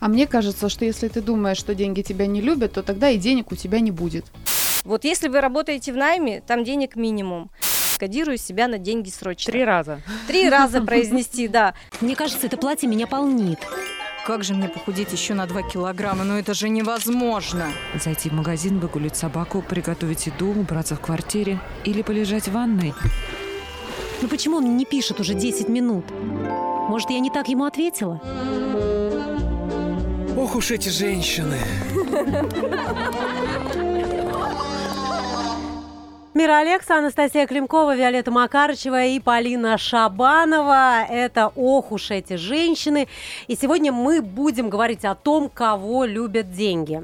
А мне кажется, что если ты думаешь, что деньги тебя не любят, то тогда и денег у тебя не будет. Вот если вы работаете в найме, там денег минимум. Кодирую себя на деньги срочно. Три раза. Три раза произнести, да. Мне кажется, это платье меня полнит. Как же мне похудеть еще на 2 килограмма? Ну это же невозможно. Зайти в магазин, выгулить собаку, приготовить еду, убраться в квартире или полежать в ванной. Ну почему он не пишет уже 10 минут? Может, я не так ему ответила? Ох уж эти женщины. Мира Алекса, Анастасия Климкова, Виолетта Макарычева и Полина Шабанова. Это ох уж эти женщины. И сегодня мы будем говорить о том, кого любят деньги.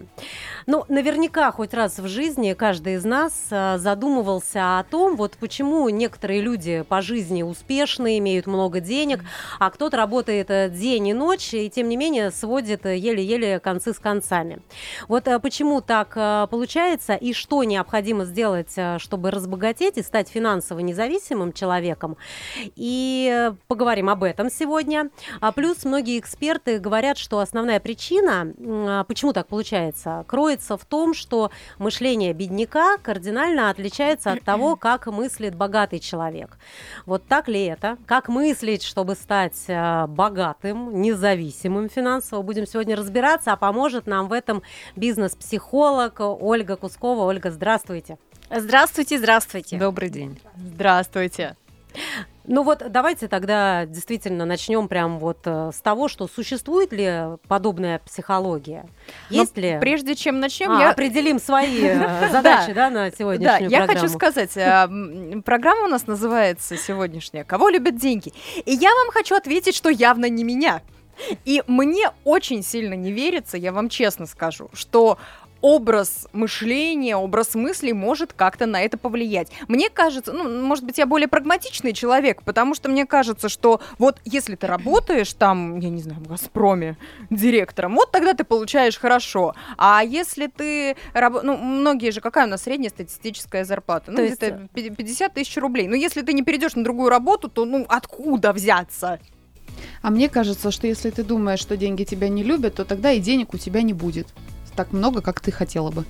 Ну, наверняка хоть раз в жизни каждый из нас э, задумывался о том, вот почему некоторые люди по жизни успешны, имеют много денег, а кто-то работает э, день и ночь, и тем не менее сводит э, еле-еле концы с концами. Вот почему так получается, и что необходимо сделать, чтобы разбогатеть и стать финансово независимым человеком. И поговорим об этом сегодня. А плюс многие эксперты говорят, что основная причина, почему так получается, кроется кроется в том, что мышление бедняка кардинально отличается от того, как мыслит богатый человек. Вот так ли это? Как мыслить, чтобы стать э, богатым, независимым финансово? Будем сегодня разбираться, а поможет нам в этом бизнес-психолог Ольга Кускова. Ольга, здравствуйте. Здравствуйте, здравствуйте. Добрый день. Здравствуйте. Ну вот давайте тогда действительно начнем прям вот э, с того, что существует ли подобная психология? Ну, Есть Но ли? Прежде чем начнем, а, я определим свои э, задачи, да, на сегодняшнюю Да, я хочу сказать, э, программа у нас называется сегодняшняя «Кого любят деньги?». И я вам хочу ответить, что явно не меня. И мне очень сильно не верится, я вам честно скажу, что образ мышления, образ мыслей может как-то на это повлиять. Мне кажется, ну, может быть, я более прагматичный человек, потому что мне кажется, что вот если ты работаешь там, я не знаю, в «Газпроме» директором, вот тогда ты получаешь хорошо. А если ты... Раб... Ну, многие же... Какая у нас средняя статистическая зарплата? Ну, где-то 50 тысяч рублей. Но если ты не перейдешь на другую работу, то, ну, откуда взяться? А мне кажется, что если ты думаешь, что деньги тебя не любят, то тогда и денег у тебя не будет так много, как ты хотела бы.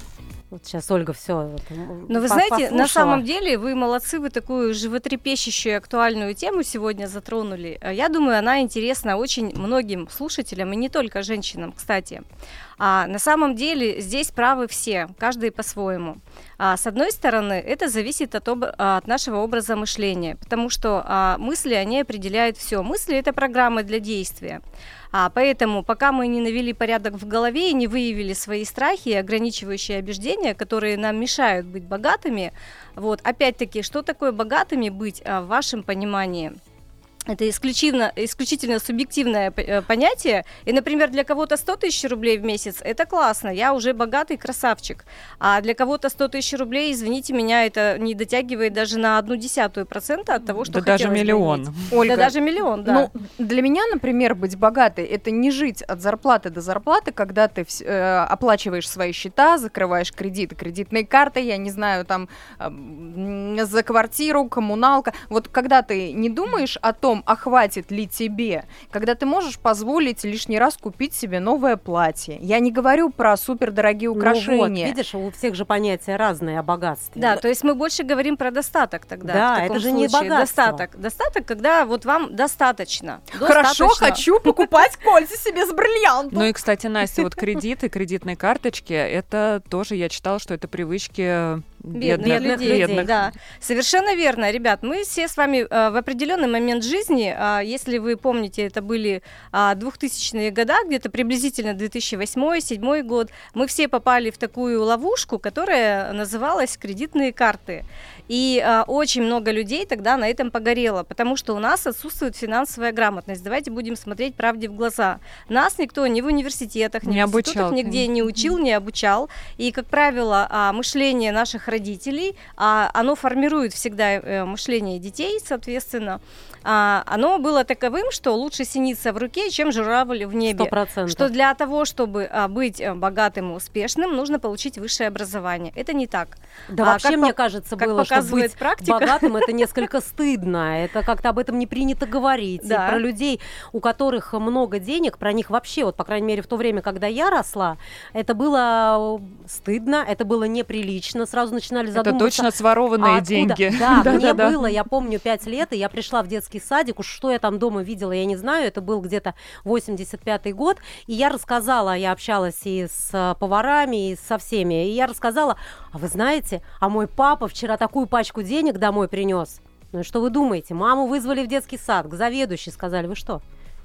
Вот сейчас Ольга все. Вот, Но вы знаете, послушала. на самом деле вы молодцы, вы такую животрепещущую актуальную тему сегодня затронули. А я думаю, она интересна очень многим слушателям и не только женщинам, кстати. А на самом деле здесь правы все, каждый по-своему. А, с одной стороны, это зависит от, об, от нашего образа мышления, потому что а, мысли, они определяют все. Мысли – это программы для действия. А, поэтому пока мы не навели порядок в голове и не выявили свои страхи и ограничивающие убеждения, которые нам мешают быть богатыми, вот, опять-таки, что такое богатыми быть а, в вашем понимании – это исключительно, исключительно субъективное э, понятие. И, например, для кого-то 100 тысяч рублей в месяц – это классно, я уже богатый красавчик. А для кого-то 100 тысяч рублей, извините меня, это не дотягивает даже на одну десятую процента от того, что Да даже миллион. Ольга, да даже миллион, да. Ну, для меня, например, быть богатой – это не жить от зарплаты до зарплаты, когда ты э, оплачиваешь свои счета, закрываешь кредиты, кредитные карты, я не знаю, там, э, за квартиру, коммуналка. Вот когда ты не думаешь о том, том, а хватит ли тебе, когда ты можешь позволить лишний раз купить себе новое платье. Я не говорю про супердорогие украшения. Ну вот, видишь, у всех же понятия разные о богатстве. Да, то есть мы больше говорим про достаток тогда. Да, это же случае. не богатство. Достаток. Достаток, когда вот вам достаточно. Хорошо, хочу покупать кольца себе с бриллиантом. Ну и, кстати, Настя, вот кредиты, кредитные карточки, это тоже, я читала, что это привычки бедных, бедных людей. Бедных. Да, совершенно верно, ребят. Мы все с вами э, в определенный момент жизни, э, если вы помните, это были э, 2000-е года, где-то приблизительно 2008-2007 год, мы все попали в такую ловушку, которая называлась кредитные карты. И э, очень много людей тогда на этом погорело, потому что у нас отсутствует финансовая грамотность. Давайте будем смотреть правде в глаза. Нас никто ни в университетах, ни не в институтах обучал. нигде не учил, не обучал. И, как правило, э, мышление наших родителей а оно формирует всегда э, мышление детей, соответственно, а, оно было таковым, что лучше синица в руке, чем журавль в небе. 100%. Что для того, чтобы а, быть э, богатым и успешным, нужно получить высшее образование. Это не так. Да А вообще, как мне кажется, как было, что быть практика. богатым это несколько стыдно. Это как-то об этом не принято говорить. И Да. про людей, у которых много денег, про них вообще, вот по крайней мере в то время, когда я росла, это было э, стыдно, это было неприлично. Сразу начинали Это задумываться. точно сворованные А откуда? деньги. Да, мне Да-да-да. было, я помню, 5 лет, и я пришла в детский садик, уж что я там дома видела, я не знаю, это был где-то 85-й год, и я рассказала, я общалась и с э, поварами, и со всеми, и я рассказала, а вы знаете, а мой папа вчера такую пачку денег домой принес. Ну и что вы думаете? Маму вызвали в детский сад, к заведующей, сказали, вы что?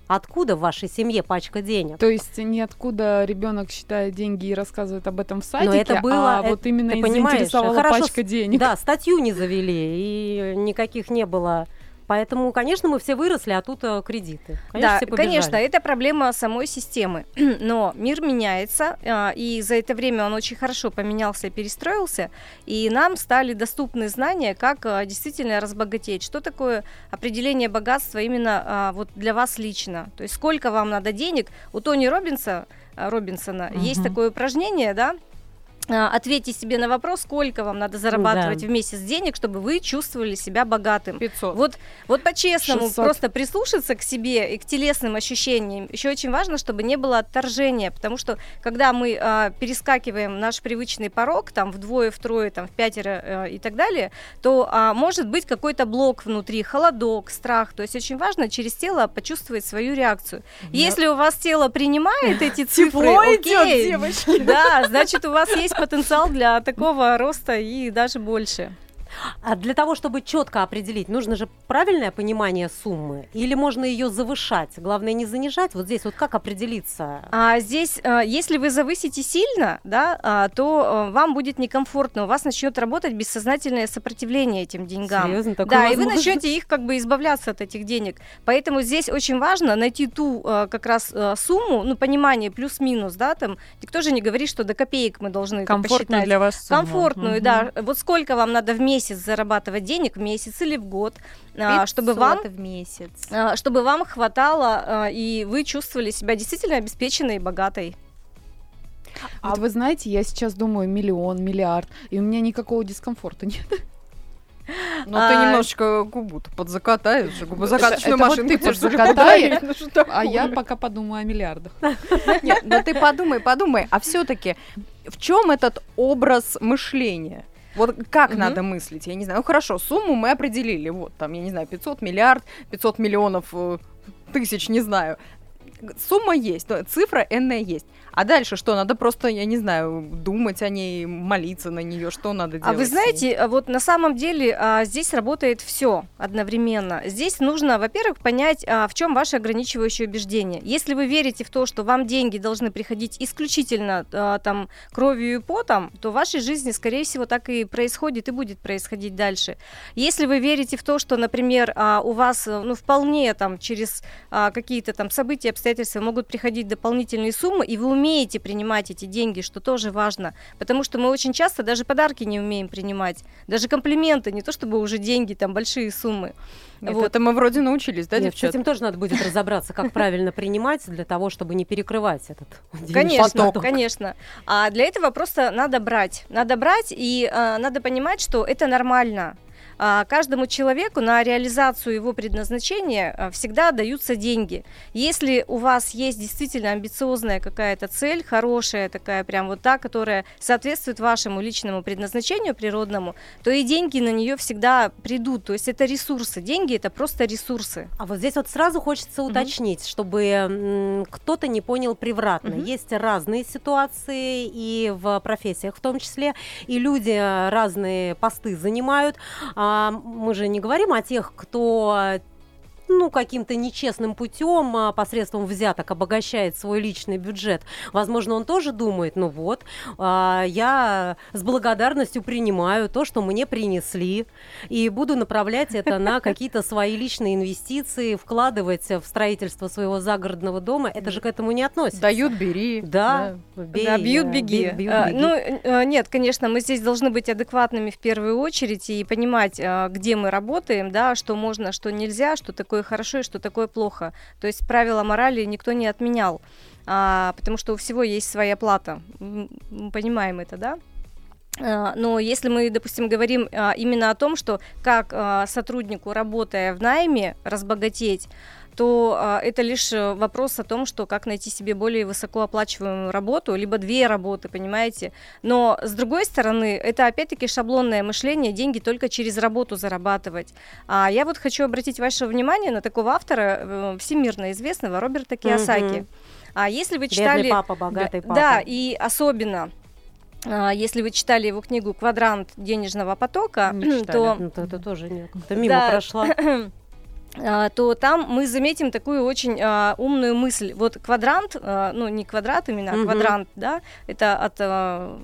Откуда в вашей семье пачка денег? То есть ниоткуда ребенок считает деньги и рассказывает об этом в садике, это было- а это- вот именно ты и понимаешь, заинтересовала хорошо пачка денег. Да, статью не завели, и никаких не было. Поэтому, конечно, мы все выросли, а тут э, кредиты. Конечно, да, конечно, это проблема самой системы. Но мир меняется, а, и за это время он очень хорошо поменялся и перестроился, и нам стали доступны знания, как а, действительно разбогатеть. Что такое определение богатства именно вот для вас лично? То есть сколько вам надо денег? У Тони Робинса, Робинсона есть Мгм. такое упражнение, да? А, Ответьте себе на вопрос, сколько вам надо зарабатывать Да. в месяц денег, чтобы вы чувствовали себя богатым. 500. Вот, вот по-честному 600. просто прислушаться к себе и к телесным ощущениям. Еще очень важно, чтобы не было отторжения, потому что когда мы а, перескакиваем наш привычный порог, там вдвое, втрое, там в пятеро э, и так далее, то а, может быть какой-то блок внутри, холодок, страх. То есть очень важно через тело почувствовать свою реакцию. Если у вас тело принимает эти цифры, Тепло идет, окей, девочки. да, значит у вас есть потенциал для такого роста и даже больше. А для того, чтобы четко определить, нужно же правильное понимание суммы? Или можно ее завышать? Главное не занижать. Вот здесь вот как определиться? А здесь, а, если вы завысите сильно, да, а, то а, вам будет некомфортно, у вас начнет работать бессознательное сопротивление этим деньгам. Серьезно, такое Да, и вы возможно? начнете их как бы избавляться от этих денег. Поэтому здесь очень важно найти ту а, как раз сумму, ну, понимание плюс-минус, да, там, никто же не говорит, что до копеек мы должны Комфортную посчитать. для вас сумму. Комфортную, Мгм. да. Вот сколько вам надо в месяц зарабатывать денег, в месяц или в год, а, чтобы вам 500 в месяц. а, чтобы вам хватало а, и вы чувствовали себя действительно обеспеченной и богатой. А вы знаете, я сейчас думаю миллион, миллиард, и у меня никакого дискомфорта нет. Ну, А, ты немножечко губу-то подзакатаешь, губозакаточную это вот ты подарить? Ну, А я пока подумаю о миллиардах. Нет, ну ты подумай, подумай, а все-таки в чем этот образ мышления? Вот как Мгм. надо мыслить? Я не знаю. Ну хорошо, сумму мы определили. Вот там, я не знаю, 500 миллиард, 500 миллионов э, тысяч, не знаю. Сумма есть, цифра энная есть. А дальше что? Надо просто, я не знаю, думать о ней, молиться на нее. Что надо делать? А вы знаете, а вот на самом деле а, здесь работает все одновременно. Здесь нужно, во-первых, понять, а, в чем ваше ограничивающее убеждение. Если вы верите в то, что вам деньги должны приходить исключительно а, там кровью и потом, то в вашей жизни, скорее всего, так и происходит и будет происходить дальше. Если вы верите в то, что, например, а, у вас, э, ну, вполне там через а, какие-то там события, обстоятельства могут приходить дополнительные суммы, и вы умеете принимать эти деньги, что тоже важно, потому что мы очень часто даже подарки не умеем принимать, даже комплименты, не то чтобы уже деньги, там большие суммы. Нет, вот. это мы вроде научились, да, Нет, с девчата? этим тоже надо будет разобраться, как правильно принимать для того, чтобы не перекрывать этот Конечно, поток. конечно. А для этого просто надо брать. Надо брать, и а, надо понимать, что это нормально. А, каждому человеку на реализацию его предназначения а, всегда даются деньги. Если у вас есть действительно амбициозная какая-то цель, хорошая такая, прям вот та, которая соответствует вашему личному предназначению природному, то и деньги на нее всегда придут. То есть это ресурсы. Деньги это просто ресурсы. А вот здесь вот сразу хочется уточнить, чтобы м, кто-то не понял превратно. Мгм. Есть разные ситуации и в профессиях в том числе, и люди разные посты занимают. А, мы же не говорим о тех, кто ну, каким-то нечестным путем а, посредством взяток обогащает свой личный бюджет, возможно, он тоже думает, ну вот, а, я с благодарностью принимаю то, что мне принесли, и буду направлять это на какие-то свои личные инвестиции, вкладывать в строительство своего загородного дома. Это же к этому не относится. Дают, бери. Да, Да, бей, бьют, э, беги. бей- бьют, А, беги. Ну, э, нет, конечно, мы здесь должны быть адекватными в первую очередь и понимать, где мы работаем, да, что можно, что нельзя, что такое хорошо и что такое плохо. То есть правила морали никто не отменял, а, потому что у всего есть своя плата. Мы понимаем это, да? А, Но если мы, допустим, говорим а, именно о том, что как а, сотруднику, работая в найме, разбогатеть, то а, это лишь э, вопрос о том, что как найти себе более высокооплачиваемую работу, либо две работы, понимаете. Но с другой стороны, это опять-таки шаблонное мышление, деньги только через работу зарабатывать. А я вот хочу обратить ваше внимание на такого автора, э, всемирно известного Роберта Киосаки. Мгм. А если вы Бедный читали... папа, богатый папа. Да, и особенно а, если вы читали его книгу «Квадрант денежного потока», Не читали. то Ну, то это тоже. Это мимо Да. прошла. а, то там мы заметим такую очень а, умную мысль. Вот квадрант, а, ну не квадрат именно, а Мгм. квадрант, да, это от, а,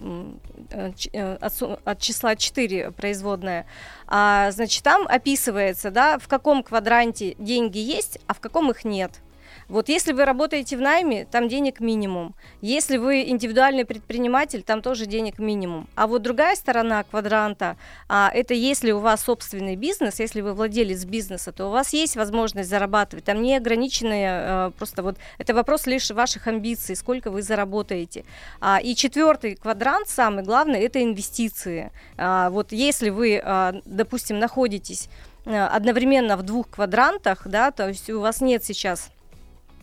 э, от, от числа 4 производная. А, значит, там описывается, да, в каком квадранте деньги есть, а в каком их нет. Вот если вы работаете в найме, там денег минимум. Если вы индивидуальный предприниматель, там тоже денег минимум. А вот другая сторона квадранта, а, это если у вас собственный бизнес, если вы владелец бизнеса, то у вас есть возможность зарабатывать. Там не ограниченные, э, просто вот это вопрос лишь ваших амбиций, сколько вы заработаете. А, и четвертый квадрант, самый главный, это инвестиции. А, вот если вы, а, допустим, находитесь э, одновременно в двух квадрантах, да, то есть у вас нет сейчас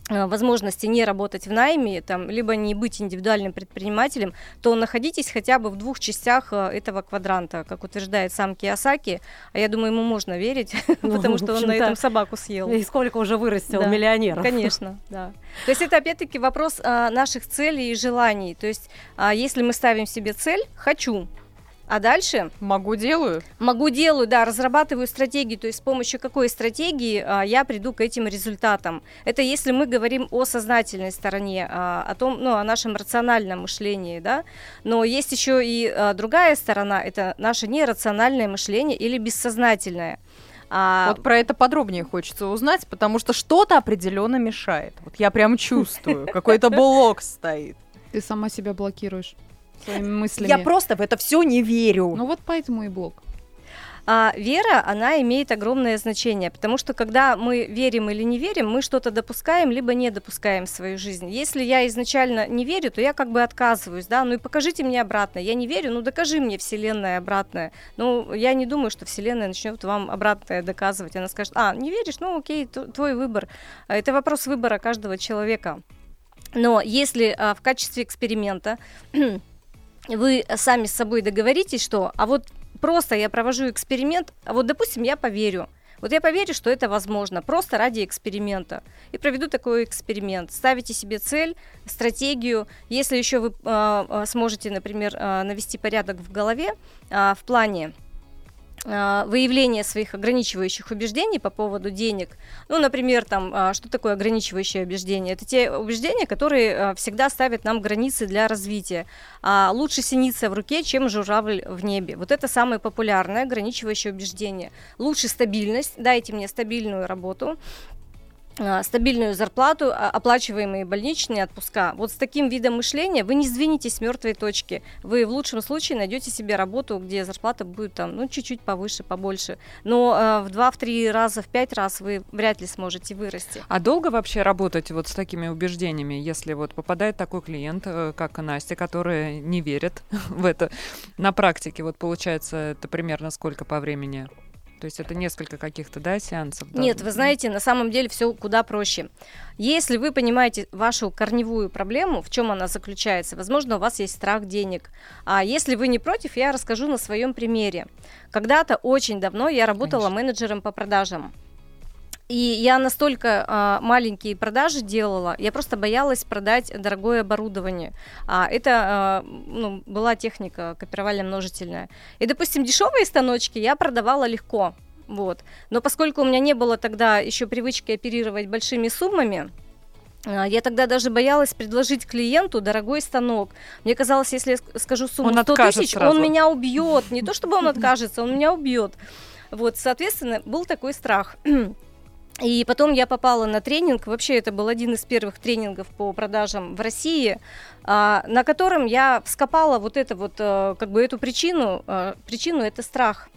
возможности не работать в найме, там, либо не быть индивидуальным предпринимателем, то находитесь хотя бы в двух частях э, этого квадранта, как утверждает сам Киосаки. А я думаю, ему можно верить, Ну, потому что он на этом собаку съел. И сколько уже вырастил Да, миллионеров. Конечно, да. То есть это опять-таки вопрос а, наших целей и желаний. То есть а, если мы ставим себе цель «хочу», а дальше Могу, делаю. Могу делаю, да, разрабатываю стратегию, то есть с помощью какой стратегии а, я приду к этим результатам. Это если мы говорим о сознательной стороне, а, о том, ну, о нашем рациональном мышлении, да. Но есть еще и а, другая сторона, это наше нерациональное мышление или бессознательное. А, Вот про это подробнее хочется узнать, потому что что-то определенно мешает. Вот я прям чувствую, какой-то блок стоит. Ты сама себя блокируешь своими мыслями. Я просто в это все не верю. Ну вот поэтому и блок. А вера, она имеет огромное значение, потому что когда мы верим или не верим, мы что-то допускаем, либо не допускаем в свою жизнь. Если я изначально не верю, то я как бы отказываюсь, да, ну и покажите мне обратно. Я не верю, ну докажи мне Вселенная обратное. Ну, я не думаю, что Вселенная начнет вам обратное доказывать. Она скажет, а, не веришь, ну окей, твой выбор. А Это вопрос выбора каждого человека. Но если а, в качестве эксперимента вы сами с собой договоритесь, что, а вот просто я провожу эксперимент, а вот, допустим, я поверю. Вот я поверю, что это возможно, просто ради эксперимента. И проведу такой эксперимент. Ставите себе цель, стратегию. Если еще вы а, сможете, например, а, навести порядок в голове а, в плане а, выявления своих ограничивающих убеждений по поводу денег. Ну, например, там, а, что такое ограничивающее убеждение? Это те убеждения, которые а, всегда ставят нам границы для развития. Лучше синица в руке, чем журавль в небе. Вот это самое популярное ограничивающее убеждение. Лучше стабильность, дайте мне стабильную работу, стабильную зарплату, а, оплачиваемые больничные отпуска. Вот с таким видом мышления вы не сдвинетесь с мертвой точки. Вы в лучшем случае найдете себе работу, где зарплата будет там, ну, чуть-чуть повыше, побольше. Но э, в 2-3 раза, в 5 раз вы вряд ли сможете вырасти. А долго вообще работать вот с такими убеждениями, если вот попадает такой клиент, э, как Настя, которая не верит в это на практике? Вот получается, это примерно сколько по времени? То есть это несколько каких-то, да, сеансов? да? Нет, вы знаете, на самом деле все куда проще. Если вы понимаете вашу корневую проблему, в чем она заключается, возможно, у вас есть страх денег. А если вы не против, я расскажу на своем примере. Когда-то очень давно я работала Конечно. менеджером по продажам. И я настолько а, маленькие продажи делала, я просто боялась продать дорогое оборудование. А, это а, ну, была техника копировально-множительная. И, допустим, дешевые станочки я продавала легко. Вот. Но поскольку у меня не было тогда еще привычки оперировать большими суммами, а, я тогда даже боялась предложить клиенту дорогой станок. Мне казалось, если я скажу сумму он 100 тысяч, сразу. он меня убьет. Не то чтобы он откажется, он меня убьет. Вот, соответственно, был такой страх. И потом я попала на тренинг, вообще это был один из первых тренингов по продажам в России, а, на котором я вскопала вот это вот, э, как бы эту причину, э, причину это страх,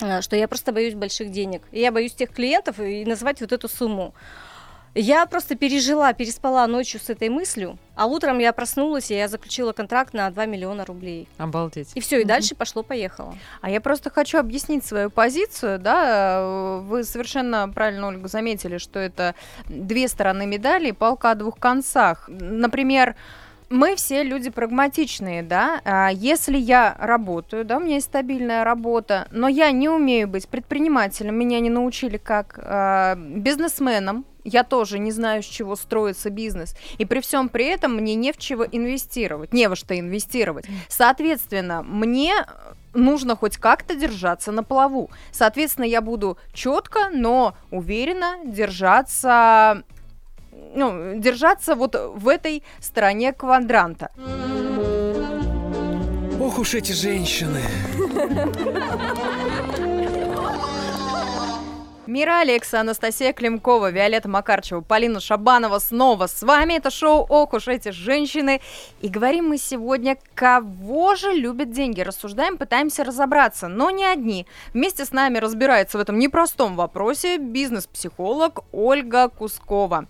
э, что я просто боюсь больших денег. И я боюсь тех клиентов и назвать вот эту сумму. Я просто пережила, переспала ночью с этой мыслью, а утром я проснулась, и я заключила контракт на 2 миллиона рублей. Обалдеть. И все, и дальше пошло-поехало. А я просто хочу объяснить свою позицию, да, вы совершенно правильно, Ольга, заметили, что это две стороны медали, палка о двух концах. Например, мы все люди прагматичные, да. А если я работаю, да, у меня есть стабильная работа, но я не умею быть предпринимателем, меня не научили как э, бизнесменом, я тоже не знаю, с чего строится бизнес. И при всем при этом мне не в чего инвестировать, не во что инвестировать. Соответственно, мне нужно хоть как-то держаться на плаву. Соответственно, я буду четко, но уверенно держаться ну, держаться вот в этой стороне квадранта. Ох уж эти женщины. Мира Алекса, Анастасия Климкова, Виолетта Макарчева, Полина Шабанова снова с вами. Это шоу «Ох уж эти женщины». И говорим мы сегодня, кого же любят деньги. Рассуждаем, пытаемся разобраться, но не одни. Вместе с нами разбирается в этом непростом вопросе бизнес-психолог Ольга Кускова.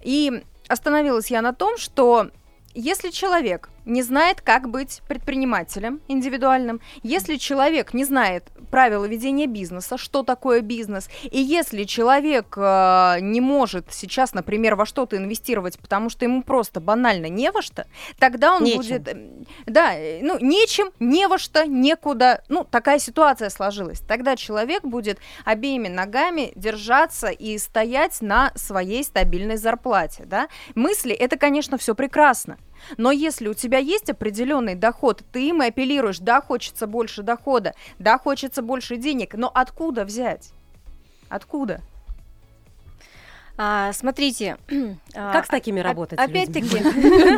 И остановилась я на том, что если человек не знает, как быть предпринимателем индивидуальным, если человек не знает правила ведения бизнеса, что такое бизнес, и если человек э, не может сейчас, например, во что-то инвестировать, потому что ему просто банально не во что, тогда он нечем. будет... Э, да, э, ну, нечем, не во что, некуда. Ну, такая ситуация сложилась. Тогда человек будет обеими ногами держаться и стоять на своей стабильной зарплате, да. Мысли — это, конечно, все прекрасно. Но если у тебя есть определенный доход, ты им и апеллируешь, да, хочется больше дохода, да, хочется больше денег, но откуда взять? Откуда? А, смотрите. А, как с такими работать? Опять-таки.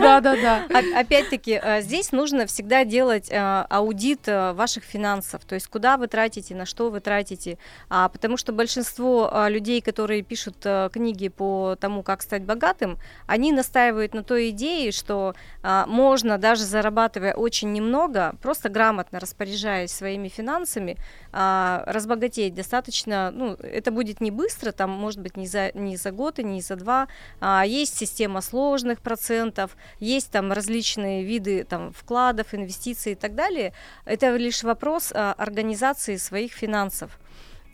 Да, да, да. Опять-таки, а, здесь нужно всегда делать а, аудит ваших финансов, то есть куда вы тратите, на что вы тратите, потому что большинство людей, которые пишут книги по тому, как стать богатым, они настаивают на той идее, что можно даже зарабатывая очень немного, просто грамотно распоряжаясь своими финансами, разбогатеть достаточно, ну, это будет не быстро, там, может быть, не за, не за год и не за два. А, есть система сложных процентов, есть там различные виды там, вкладов, инвестиций и так далее. Это лишь вопрос а, организации своих финансов.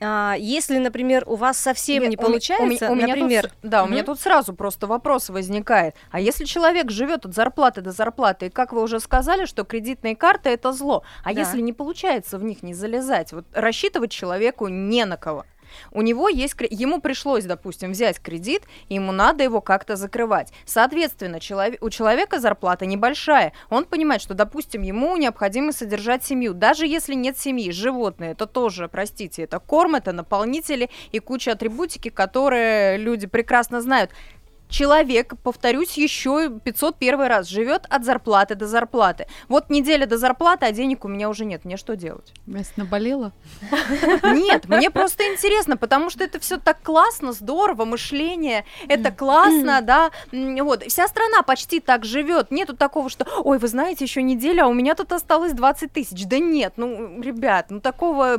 А, если, например, у вас совсем Нет, не получается, у, у, у например, тут, да, у меня тут сразу просто вопрос возникает. А если человек живет от зарплаты до зарплаты, и как вы уже сказали, что кредитные карты это зло, а да. если не получается в них не залезать, вот рассчитывать человеку не на кого. У него есть, ему пришлось, допустим, взять кредит, и ему надо его как-то закрывать. Соответственно, у человека зарплата небольшая. Он понимает, что, допустим, ему необходимо содержать семью. Даже если нет семьи, животные, это тоже, простите, это корм, это наполнители и куча атрибутики, которые люди прекрасно знают человек, повторюсь еще 501 раз, живет от зарплаты до зарплаты. Вот неделя до зарплаты, а денег у меня уже нет. Мне что делать? Мясо наболело? Нет, мне просто интересно, потому что это все так классно, здорово, мышление, это классно, да. Вот, вся страна почти так живет. Нету такого, что, ой, вы знаете, еще неделя, а у меня тут осталось 20 тысяч. Да нет, ну, ребят, ну такого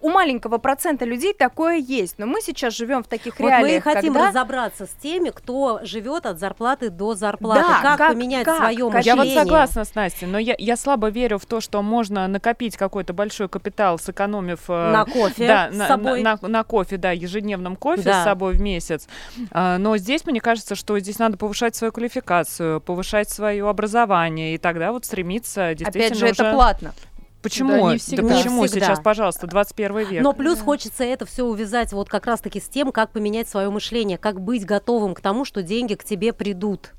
у маленького процента людей такое есть, но мы сейчас живем в таких вот реалиях. Мы хотим когда... разобраться с теми, кто живет от зарплаты до зарплаты. Да, как, как поменять как? свое мышление? Я вот согласна с Настей, но я, я слабо верю в то, что можно накопить какой-то большой капитал, сэкономив э, на кофе да, с на, собой. На, на, на кофе, да, ежедневном кофе да. с собой в месяц. А, но здесь мне кажется, что здесь надо повышать свою квалификацию, повышать свое образование и тогда вот стремиться действительно Опять же, уже... это платно. Почему? Да, не всегда. да почему не всегда. сейчас, пожалуйста, 21 век? Но плюс да. хочется это все увязать вот как раз-таки с тем, как поменять свое мышление, как быть готовым к тому, что деньги к тебе придут.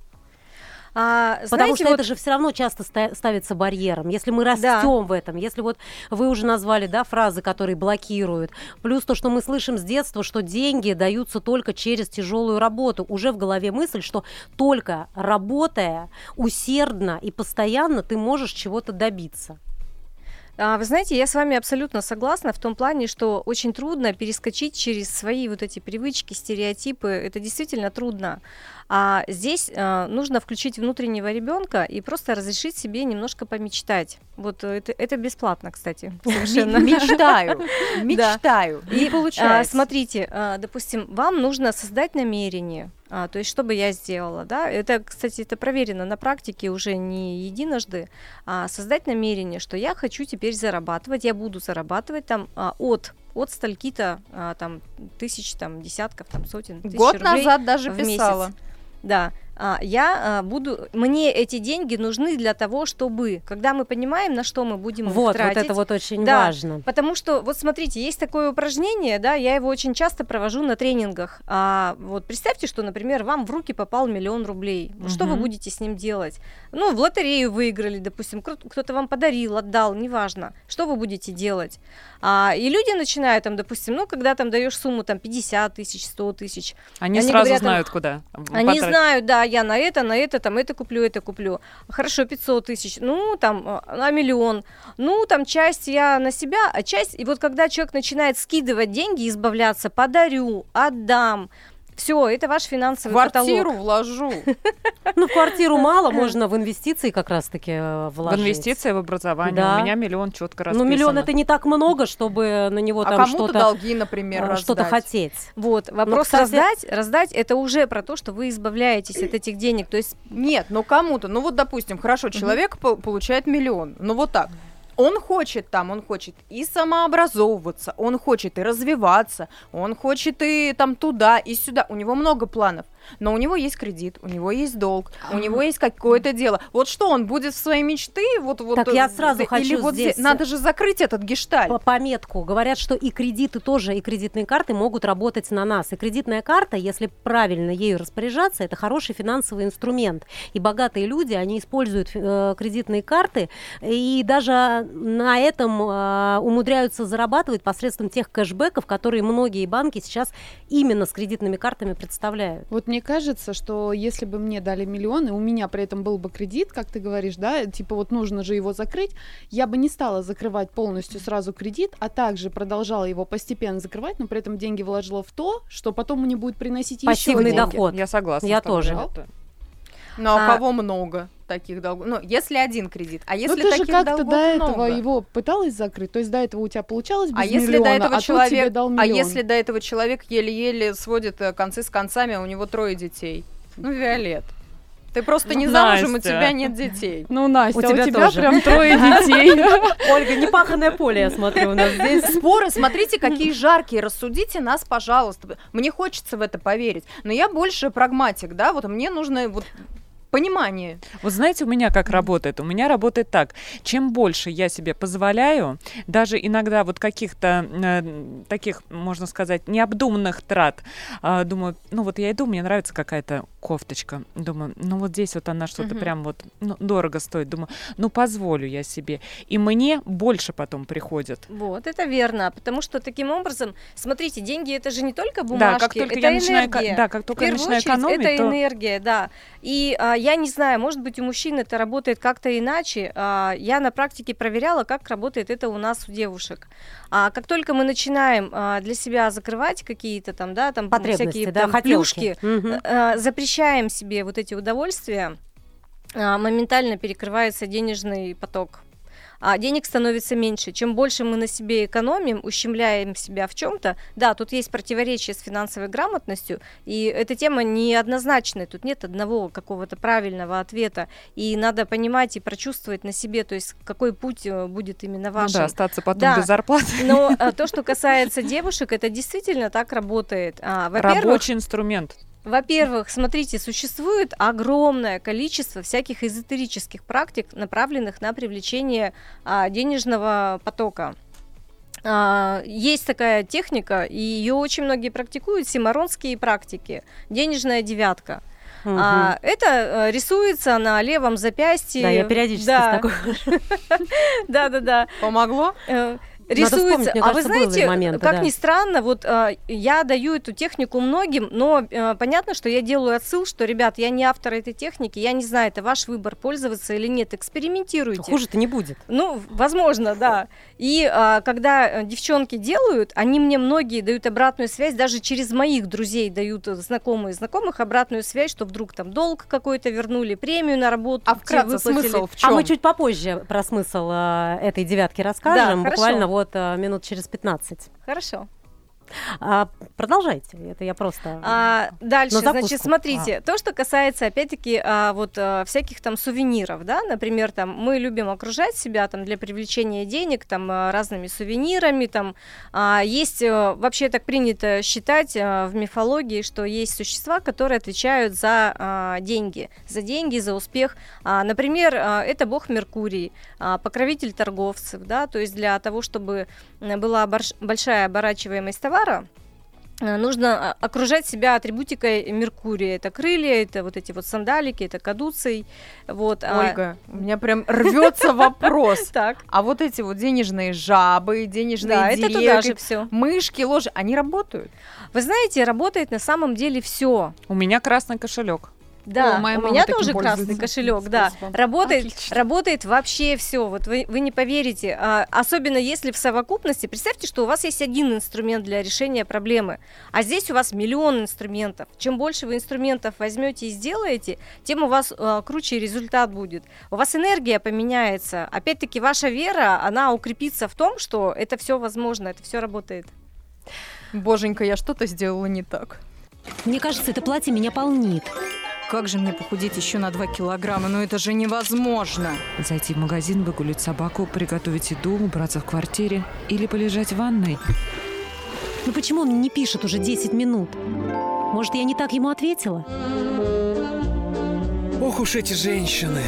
А, Потому что вот... это же все равно часто ставится барьером. Если мы растем да. в этом, если вот вы уже назвали, да, фразы, которые блокируют, плюс то, что мы слышим с детства, что деньги даются только через тяжелую работу, уже в голове мысль, что только работая усердно и постоянно ты можешь чего-то добиться. А, вы знаете, я с вами абсолютно согласна в том плане, что очень трудно перескочить через свои вот эти привычки, стереотипы. Это действительно трудно. А здесь э, нужно включить внутреннего ребенка и просто разрешить себе немножко помечтать. Вот э, это, это бесплатно, кстати. Совершенно. Мечтаю, мечтаю. И а, получается. Смотрите, а, допустим, вам нужно создать намерение. А, то есть, что бы я сделала, да? Это, кстати, это проверено на практике уже не единожды. А, создать намерение, что я хочу теперь зарабатывать, я буду зарабатывать там а, от от стольки-то а, там тысяч, там десятков, там сотен тысяч Год рублей назад даже в писала. Месяц. Да, я а, буду, мне эти деньги нужны для того, чтобы, когда мы понимаем, на что мы будем вот, их тратить. Вот, это вот очень да, важно. Потому что, вот смотрите, есть такое упражнение, да, я его очень часто провожу на тренингах. А, вот представьте, что, например, вам в руки попал миллион рублей. Угу. Что вы будете с ним делать? Ну, в лотерею выиграли, допустим, кто-то вам подарил, отдал, неважно. Что вы будете делать? А, и люди начинают, там, допустим, ну, когда там даешь сумму там 50 тысяч, 100 тысяч. Они, они сразу говорят, знают, там, куда. Они потратить. знают, да, я на это, на это, там, это куплю, это куплю. Хорошо, 500 тысяч, ну, там, а, на миллион. Ну, там, часть я на себя, а часть... И вот когда человек начинает скидывать деньги, избавляться, подарю, отдам, все, это ваш финансовый квартиру каталог. вложу. Ну, в квартиру мало, можно в инвестиции как раз-таки э, вложить. В инвестиции, в образование. Да. У меня миллион четко расписано. Ну, миллион это не так много, чтобы на него а там что-то... долги, например, э, Что-то хотеть. Вот, вопрос но, кстати... раздать, раздать, это уже про то, что вы избавляетесь от этих денег, то есть... Нет, ну кому-то, ну вот, допустим, хорошо, человек получает миллион, ну вот так, он хочет там, он хочет и самообразовываться, он хочет и развиваться, он хочет и там туда, и сюда. У него много планов но у него есть кредит, у него есть долг, у него есть какое-то дело. Вот что он будет в свои мечты, вот вот. Так я э, сразу хочу или вот здесь надо же закрыть этот гештальт. По пометку говорят, что и кредиты тоже, и кредитные карты могут работать на нас. И кредитная карта, если правильно ею распоряжаться, это хороший финансовый инструмент. И богатые люди, они используют э, кредитные карты и даже на этом э, умудряются зарабатывать посредством тех кэшбэков, которые многие банки сейчас именно с кредитными картами представляют. Вот мне кажется, что если бы мне дали миллион, и у меня при этом был бы кредит, как ты говоришь, да, типа вот нужно же его закрыть, я бы не стала закрывать полностью сразу кредит, а также продолжала его постепенно закрывать, но при этом деньги вложила в то, что потом мне будет приносить Пассивный еще деньги. доход. Я согласна. Я тоже. Ну а, а кого много таких долгов? Ну, если один кредит, а если ну, ты таких же как-то до этого много? его пыталась закрыть, то есть до этого у тебя получалось без а если миллиона, до этого а человек, тебе дал миллион. А если до этого человек еле-еле сводит э, концы с концами, а у него трое детей? Ну, Виолет. Ты просто не замужем, у тебя нет детей. Ну, Настя, у тебя, у тебя тоже. прям трое детей. Ольга, непаханное поле, я смотрю, у нас здесь. Споры, смотрите, какие жаркие. Рассудите нас, пожалуйста. Мне хочется в это поверить. Но я больше прагматик, да, вот мне нужно вот понимание. Вот знаете, у меня как работает? У меня работает так. Чем больше я себе позволяю, даже иногда вот каких-то э, таких, можно сказать, необдуманных трат, э, думаю, ну вот я иду, мне нравится какая-то кофточка. Думаю, ну вот здесь вот она что-то угу. прям вот ну, дорого стоит. Думаю, ну позволю я себе. И мне больше потом приходит. Вот, это верно. Потому что таким образом, смотрите, деньги это же не только бумажки, да, как только это я энергия. Начинаю, да, как только я начинаю экономить, это то... энергия, да. И а, я не знаю, может быть, у мужчин это работает как-то иначе. А, я на практике проверяла, как работает это у нас у девушек. А как только мы начинаем а, для себя закрывать какие-то там, да, там всякие да, там, плюшки, угу. запрещаем себе вот эти удовольствия, а, моментально перекрывается денежный поток а денег становится меньше. Чем больше мы на себе экономим, ущемляем себя в чем-то, да, тут есть противоречие с финансовой грамотностью, и эта тема неоднозначная, тут нет одного какого-то правильного ответа, и надо понимать и прочувствовать на себе, то есть какой путь э, будет именно ваш. Ну да, остаться потом да. без зарплаты. Но а, то, что касается девушек, это действительно так работает. А, Рабочий инструмент. Во-первых, смотрите, существует огромное количество всяких эзотерических практик, направленных на привлечение а, денежного потока. А, есть такая техника, и ее очень многие практикуют, симаронские практики, денежная девятка. Угу. А, это э, рисуется на левом запястье. Да, я периодически да. такой. Да-да-да. Помогло? Э, рисуется. а вы знаете, моменты, как да. ни странно, вот э, я даю эту технику многим, но э, понятно, что я делаю отсыл, что, ребят, я не автор этой техники, я не знаю, это ваш выбор, пользоваться или нет, экспериментируйте. Хуже-то не будет. Ну, возможно, да. И э, когда девчонки делают, они мне многие дают обратную связь, даже через моих друзей дают знакомые знакомых обратную связь, что вдруг там долг какой-то вернули, премию на работу. А вкратце смысл в чем? А мы чуть попозже про смысл э, этой девятки расскажем, да, буквально хорошо. вот вот а, минут через 15. Хорошо. А, продолжайте, это я просто. А, дальше, значит, смотрите, а. то, что касается, опять-таки, а, вот а, всяких там сувениров, да, например, там мы любим окружать себя там для привлечения денег там а, разными сувенирами, там а, есть а, вообще так принято считать а, в мифологии, что есть существа, которые отвечают за а, деньги, за деньги, за успех. А, например, а, это бог Меркурий, а, покровитель торговцев, да, то есть для того, чтобы была большая оборачиваемость товара товара, э, нужно а, окружать себя атрибутикой Меркурия. Это крылья, это вот эти вот сандалики, это кадуций. Вот. А Ольга, а... у меня прям рвется вопрос. Так. А вот эти вот денежные жабы, денежные да, это туда же все. Мышки, ложи, они работают? Вы знаете, работает на самом деле все. У меня красный кошелек. Да, О, моя у меня тоже красный кошелек, да. Работает, Отлично. работает вообще все. Вот вы, вы не поверите. А, особенно если в совокупности. Представьте, что у вас есть один инструмент для решения проблемы, а здесь у вас миллион инструментов. Чем больше вы инструментов возьмете и сделаете, тем у вас а, круче результат будет. У вас энергия поменяется. Опять-таки, ваша вера, она укрепится в том, что это все возможно, это все работает. Боженька, я что-то сделала не так. Мне кажется, это платье меня полнит. Как же мне похудеть еще на 2 килограмма? Ну это же невозможно. Зайти в магазин, выгулить собаку, приготовить еду, убраться в квартире или полежать в ванной. Ну почему он не пишет уже 10 минут? Может, я не так ему ответила? Ох уж эти женщины.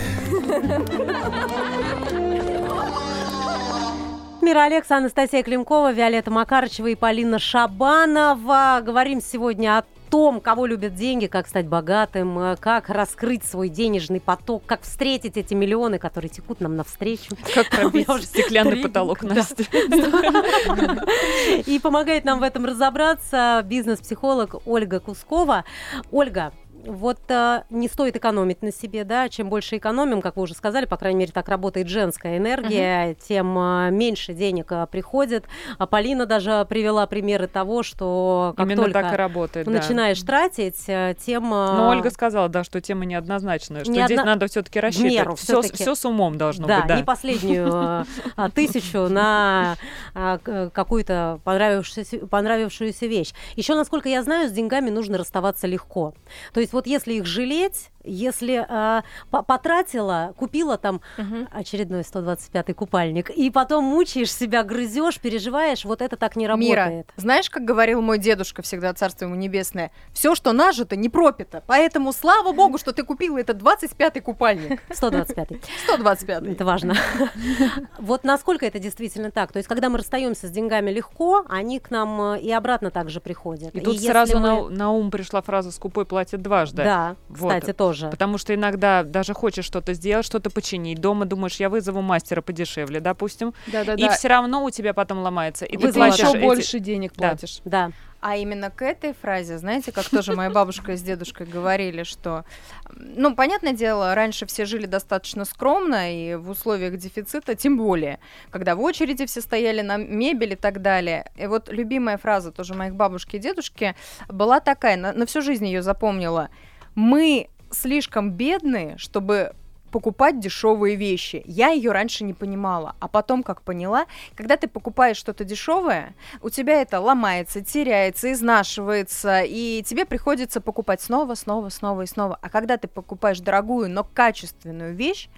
Мира Алекса, Анастасия Климкова, Виолетта Макарычева и Полина Шабанова. Говорим сегодня о том, кого любят деньги, как стать богатым, э, как раскрыть свой денежный поток, как встретить эти миллионы, которые текут нам навстречу. Как пробить стеклянный потолок, Настя. И помогает нам в этом разобраться бизнес-психолог Ольга Кускова. Ольга, вот э, не стоит экономить на себе, да, чем больше экономим, как вы уже сказали, по крайней мере, так работает женская энергия, угу. тем э, меньше денег э, приходит. А Полина даже привела примеры того, что как Именно только так и работает, начинаешь да. тратить, э, тем... Э, Но Ольга сказала, да, что тема неоднозначная, что не здесь одна... надо все-таки рассчитывать. Все, все с умом должно да, быть, да. не последнюю э, тысячу на какую-то понравившуюся, понравившуюся вещь. Еще, насколько я знаю, с деньгами нужно расставаться легко. То есть вот если их жалеть, если э, потратила, купила там угу. очередной 125-й купальник, и потом мучаешь себя, грызешь, переживаешь, вот это так не работает. Мира, знаешь, как говорил мой дедушка всегда, царство ему небесное, все, что нажито, не пропито. Поэтому слава богу, что ты купила этот 25-й купальник. 125-й. 125-й. Это важно. Вот насколько это действительно так? То есть, когда мы расстаемся с деньгами легко, они к нам э, и обратно также приходят. И тут сразу на ум пришла фраза «скупой платит дважды». Да, кстати, тоже тоже. Потому что иногда даже хочешь что-то сделать, что-то починить. Дома думаешь, я вызову мастера подешевле, допустим. Да-да-да. И все равно у тебя потом ломается. И ты платишь еще больше денег платишь. Да. А именно к этой фразе, знаете, как тоже моя бабушка с дедушкой говорили, что, ну, понятное дело, раньше все жили достаточно скромно, и в условиях дефицита тем более, когда в очереди все стояли на мебель и так далее. И вот любимая фраза тоже моих бабушки и дедушки была такая, на, на всю жизнь ее запомнила. Мы слишком бедные, чтобы покупать дешевые вещи. Я ее раньше не понимала, а потом как поняла, когда ты покупаешь что-то дешевое, у тебя это ломается, теряется, изнашивается, и тебе приходится покупать снова, снова, снова и снова. А когда ты покупаешь дорогую, но качественную вещь,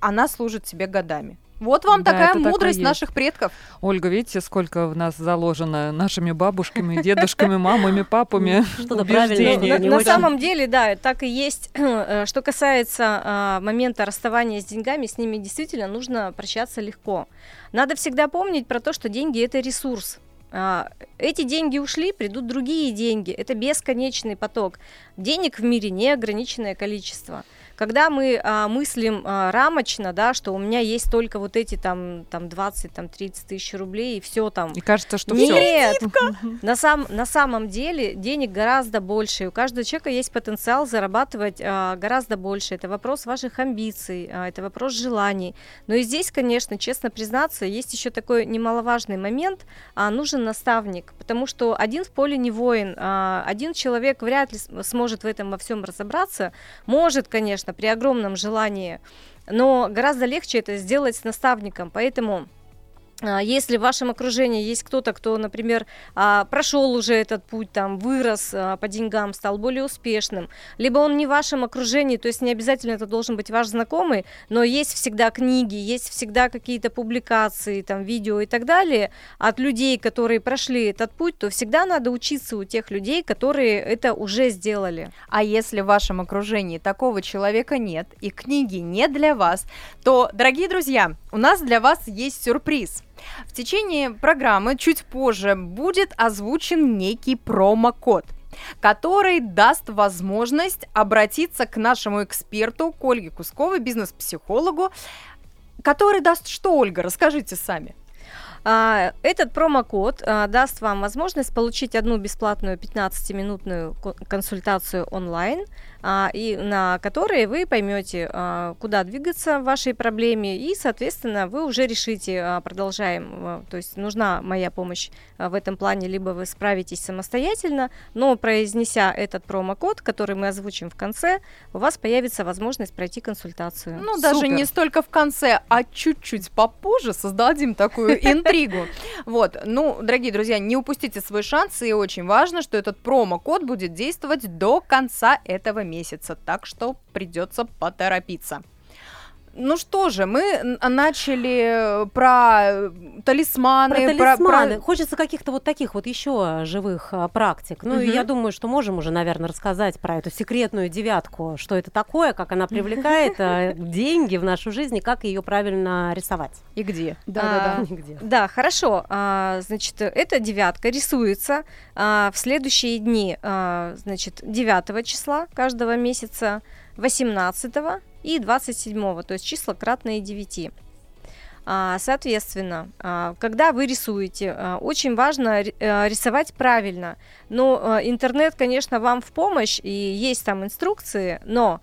она служит тебе годами. Вот вам да, такая мудрость наших предков. Ольга, видите, сколько в нас заложено нашими бабушками, дедушками, мамами, папами Что-то правильное. На, самом деле, да, так и есть. Э, что касается а, момента расставания с деньгами, с ними действительно нужно прощаться легко. Надо всегда помнить про то, что деньги это ресурс. А, эти деньги ушли, придут другие деньги. Это бесконечный поток. Денег в мире неограниченное количество когда мы а, мыслим а, рамочно, да, что у меня есть только вот эти там, там 20, там 30 тысяч рублей и все там. И кажется, что Нет, все. на, сам, на самом деле денег гораздо больше. У каждого человека есть потенциал зарабатывать а, гораздо больше. Это вопрос ваших амбиций, а, это вопрос желаний. Но и здесь, конечно, честно признаться, есть еще такой немаловажный момент. А, нужен наставник, потому что один в поле не воин. А, один человек вряд ли сможет в этом во всем разобраться. Может, конечно, конечно, при огромном желании, но гораздо легче это сделать с наставником, поэтому если в вашем окружении есть кто-то, кто, например, а, прошел уже этот путь, там, вырос а, по деньгам, стал более успешным, либо он не в вашем окружении, то есть не обязательно это должен быть ваш знакомый, но есть всегда книги, есть всегда какие-то публикации, там, видео и так далее от людей, которые прошли этот путь, то всегда надо учиться у тех людей, которые это уже сделали. А если в вашем окружении такого человека нет и книги не для вас, то, дорогие друзья, у нас для вас есть сюрприз. В течение программы чуть позже будет озвучен некий промокод который даст возможность обратиться к нашему эксперту, Ольге Кусковой, бизнес-психологу, который даст что, Ольга, расскажите сами. А, этот промокод а, даст вам возможность получить одну бесплатную 15-минутную консультацию онлайн и на которые вы поймете, а, куда двигаться в вашей проблеме, и, соответственно, вы уже решите, а, продолжаем, то есть нужна моя помощь в этом плане, либо вы справитесь самостоятельно, но произнеся этот промокод, который мы озвучим в конце, у вас появится возможность пройти консультацию. Ну, Супер. даже не столько в конце, а чуть-чуть попозже создадим такую интригу. Вот, ну, дорогие друзья, не упустите свой шанс, и очень важно, что этот промокод будет действовать до конца этого месяца месяца, так что придется поторопиться. Ну что же, мы начали про талисманы. Про талисманы. Про, про... Хочется каких-то вот таких вот еще живых а, практик. Ну, угу. я думаю, что можем уже, наверное, рассказать про эту секретную девятку, что это такое, как она привлекает а, деньги в нашу жизнь и как ее правильно рисовать. И где. Да, да, да. Да, хорошо. А, значит, эта девятка рисуется в следующие дни, значит, 9 числа каждого месяца, 18 и 27, то есть числа кратные 9. А, соответственно, а, когда вы рисуете, а, очень важно рисовать правильно. Но интернет, конечно, вам в помощь, и есть там инструкции, но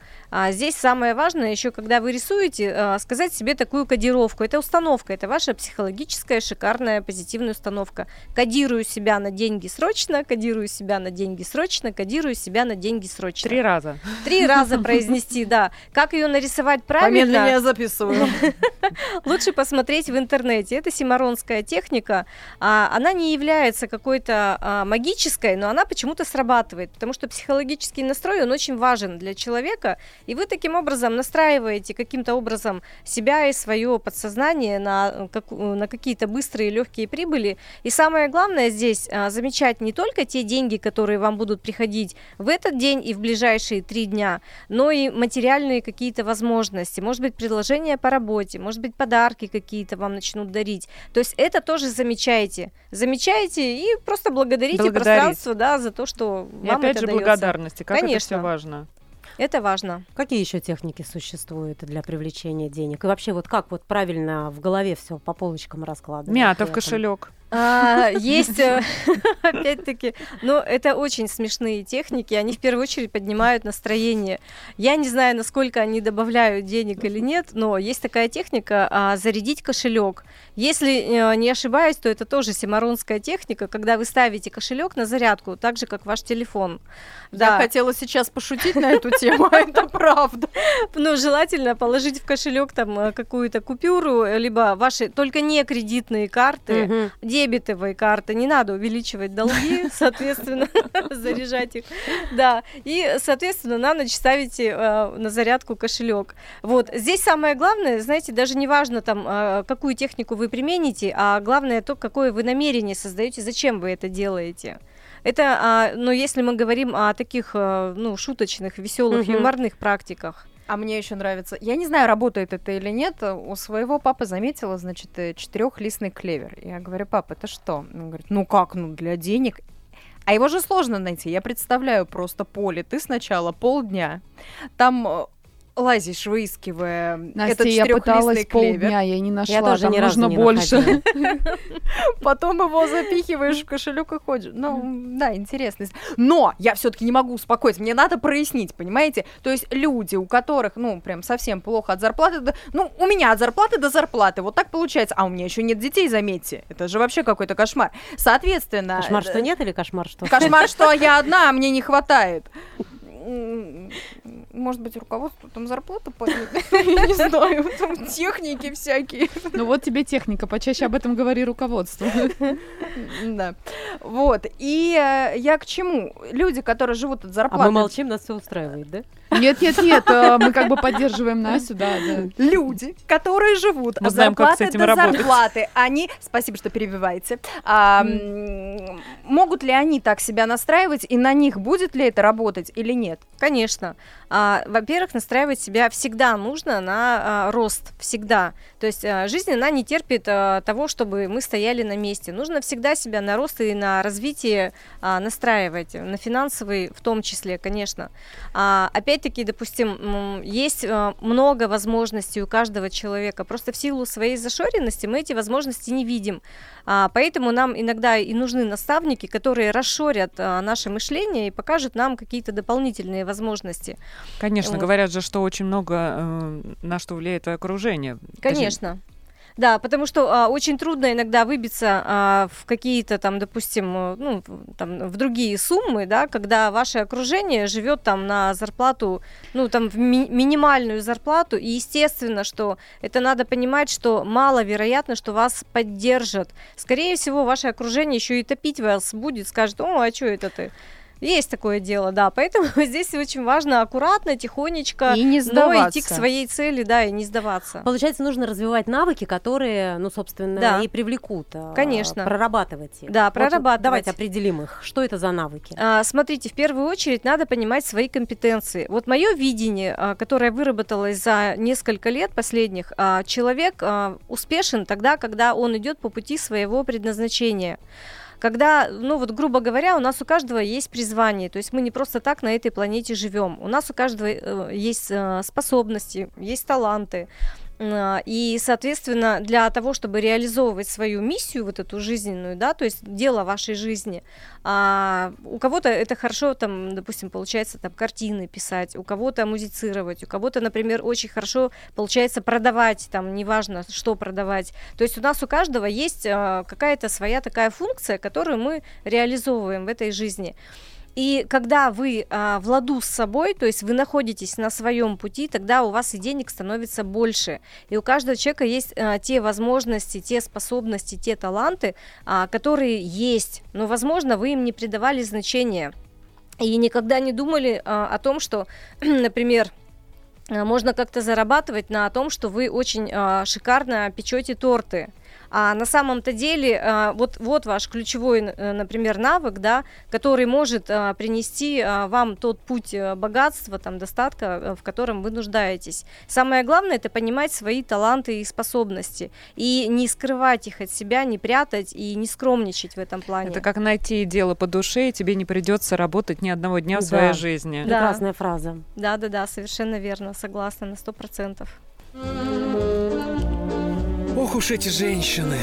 здесь самое важное еще, когда вы рисуете, сказать себе такую кодировку. Это установка, это ваша психологическая, шикарная, позитивная установка. Кодирую себя на деньги срочно, кодирую себя на деньги срочно, кодирую себя на деньги срочно. Три раза. Три раза произнести, да. Как ее нарисовать правильно? Помедленнее записываю. Лучше посмотреть посмотреть в интернете. Это симаронская техника. А, она не является какой-то а, магической, но она почему-то срабатывает, потому что психологический настрой, он очень важен для человека, и вы таким образом настраиваете каким-то образом себя и свое подсознание на, как, на какие-то быстрые легкие прибыли. И самое главное здесь а, замечать не только те деньги, которые вам будут приходить в этот день и в ближайшие три дня, но и материальные какие-то возможности. Может быть, предложения по работе, может быть, подарки какие-то вам начнут дарить. То есть это тоже замечайте. Замечайте и просто благодарите Благодарить. пространство да, за то, что и вам опять это же дается. благодарности, как Конечно. это все важно. Это важно. Какие еще техники существуют для привлечения денег? И вообще, вот как вот правильно в голове все по полочкам раскладывать? Мята в кошелек. А, есть, э, опять-таки, но это очень смешные техники, они в первую очередь поднимают настроение. Я не знаю, насколько они добавляют денег или нет, но есть такая техника а, зарядить кошелек. Если э, не ошибаюсь, то это тоже симаронская техника, когда вы ставите кошелек на зарядку, так же как ваш телефон. Да. Я хотела сейчас пошутить на эту тему, а это правда. Ну, желательно положить в кошелек там э, какую-то купюру, либо ваши только не кредитные карты, дебетовые карты, не надо увеличивать долги, соответственно, заряжать их. Да, и, соответственно, на ночь ставите э, на зарядку кошелек. Вот, здесь самое главное, знаете, даже не важно там, э, какую технику вы примените, а главное то, какое вы намерение создаете, зачем вы это делаете. Это, а, ну, если мы говорим о таких, а, ну, шуточных, веселых, угу. юморных практиках. А мне еще нравится, я не знаю, работает это или нет, у своего папы заметила, значит, э, четырехлистный клевер. Я говорю, папа, это что? Он говорит, ну как, ну для денег. А его же сложно найти. Я представляю просто поле. Ты сначала полдня, там э, лазишь, выискивая Настя, этот я пыталась клевер. полдня, я не нашла, Я тоже там ни разу нужно не больше. Потом его запихиваешь в кошелек и ходишь. Ну, да, интересно. Но я все-таки не могу успокоиться. Мне надо прояснить, понимаете? То есть люди, у которых, ну, прям совсем плохо от зарплаты, до- ну, у меня от зарплаты до зарплаты, вот так получается. А у меня еще нет детей, заметьте. Это же вообще какой-то кошмар. Соответственно... Кошмар, э, что нет, или кошмар, что... Кошмар, что я одна, а мне не хватает. Может быть, руководство там зарплату поднять? Я не знаю, там техники всякие. Ну вот тебе техника, почаще об этом говори руководству. Да. Вот. И э, я к чему? Люди, которые живут от А зарплаты. мы молчим, нас все устраивает, да? Нет, нет, нет, э, мы как бы поддерживаем Настю, да, да. Люди, которые живут Мы от знаем, зарплаты до работать. зарплаты, они, спасибо, что перебиваете, а, могут ли они так себя настраивать, и на них будет ли это работать или нет? Конечно. А, во-первых, настраивать себя всегда нужно на а, рост, всегда. То есть а, жизнь, она не терпит а, того, чтобы мы стояли на месте. Нужно всегда себя на рост и на развитие а, настраивать, на финансовый в том числе, конечно. А, опять-таки, допустим, есть а, много возможностей у каждого человека. Просто в силу своей зашоренности мы эти возможности не видим. А, поэтому нам иногда и нужны наставники, которые расшорят а, наше мышление и покажут нам какие-то дополнительные возможности. Конечно, Вот. говорят же, что очень много э, на что влияет окружение. Точнее, Конечно. Да, потому что а, очень трудно иногда выбиться а, в какие-то там, допустим, э, ну, там, в другие суммы, да, когда ваше окружение живет там на зарплату, ну, там, в ми- минимальную зарплату, и естественно, что это надо понимать, что маловероятно, что вас поддержат. Скорее всего, ваше окружение еще и топить вас будет, скажет, о, а что это ты? Есть такое дело, да, поэтому здесь очень важно аккуратно, тихонечко, И не но сдаваться. идти к своей цели, да, и не сдаваться. Получается, нужно развивать навыки, которые, ну, собственно, Да. и привлекут. а, Конечно. Прорабатывать их. Да, Вот прорабатывать. давайте определим их. Что это за навыки? А, Смотрите, в первую очередь надо понимать свои компетенции. Вот мое видение, а, которое выработалось за несколько лет последних, а, человек успешен тогда, когда он идет по пути своего предназначения. Когда, ну вот, грубо говоря, у нас у каждого есть призвание, то есть мы не просто так на этой планете живем. У нас у каждого э, есть э, способности, есть таланты. М, И, соответственно, для того, чтобы реализовывать свою миссию, вот эту жизненную, да, то есть дело вашей жизни, а, у кого-то это хорошо, там, допустим, получается там картины писать, у кого-то музицировать, у кого-то, например, очень хорошо получается продавать, там, неважно, что продавать. То есть у нас у каждого есть а, какая-то своя такая функция, которую мы реализовываем в этой жизни. И когда вы а, в ладу с собой, то есть вы находитесь на своем пути, тогда у вас и денег становится больше. И у каждого человека есть а, те возможности, те способности, те таланты, а, которые есть. Но, возможно, вы им не придавали значения. И никогда не думали а, о том, что, например, а, можно как-то зарабатывать на том, что вы очень а, шикарно печете торты. А на самом-то деле, а, вот, вот ваш ключевой, э, например, навык, да, который может а, принести а, вам тот путь э, богатства, там, достатка, э, в котором вы нуждаетесь. Самое главное это понимать свои таланты и способности и не скрывать их от себя, не прятать и не скромничать в этом плане. Это как найти дело по душе, и тебе не придется работать ни одного дня в Да. своей жизни. Да. Прекрасная фраза. Да, да, да, совершенно верно, согласна на сто процентов. Ох уж эти женщины.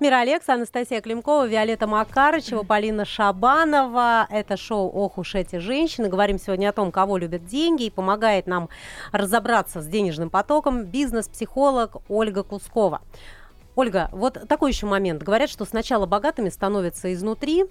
Мира Алекса, Анастасия Климкова, Виолетта Макарычева, Полина Шабанова. Это шоу «Ох уж эти женщины». Говорим сегодня о том, кого любят деньги и помогает нам разобраться с денежным потоком бизнес-психолог Ольга Кускова. Ольга, вот такой еще момент. Говорят, что сначала богатыми становятся изнутри,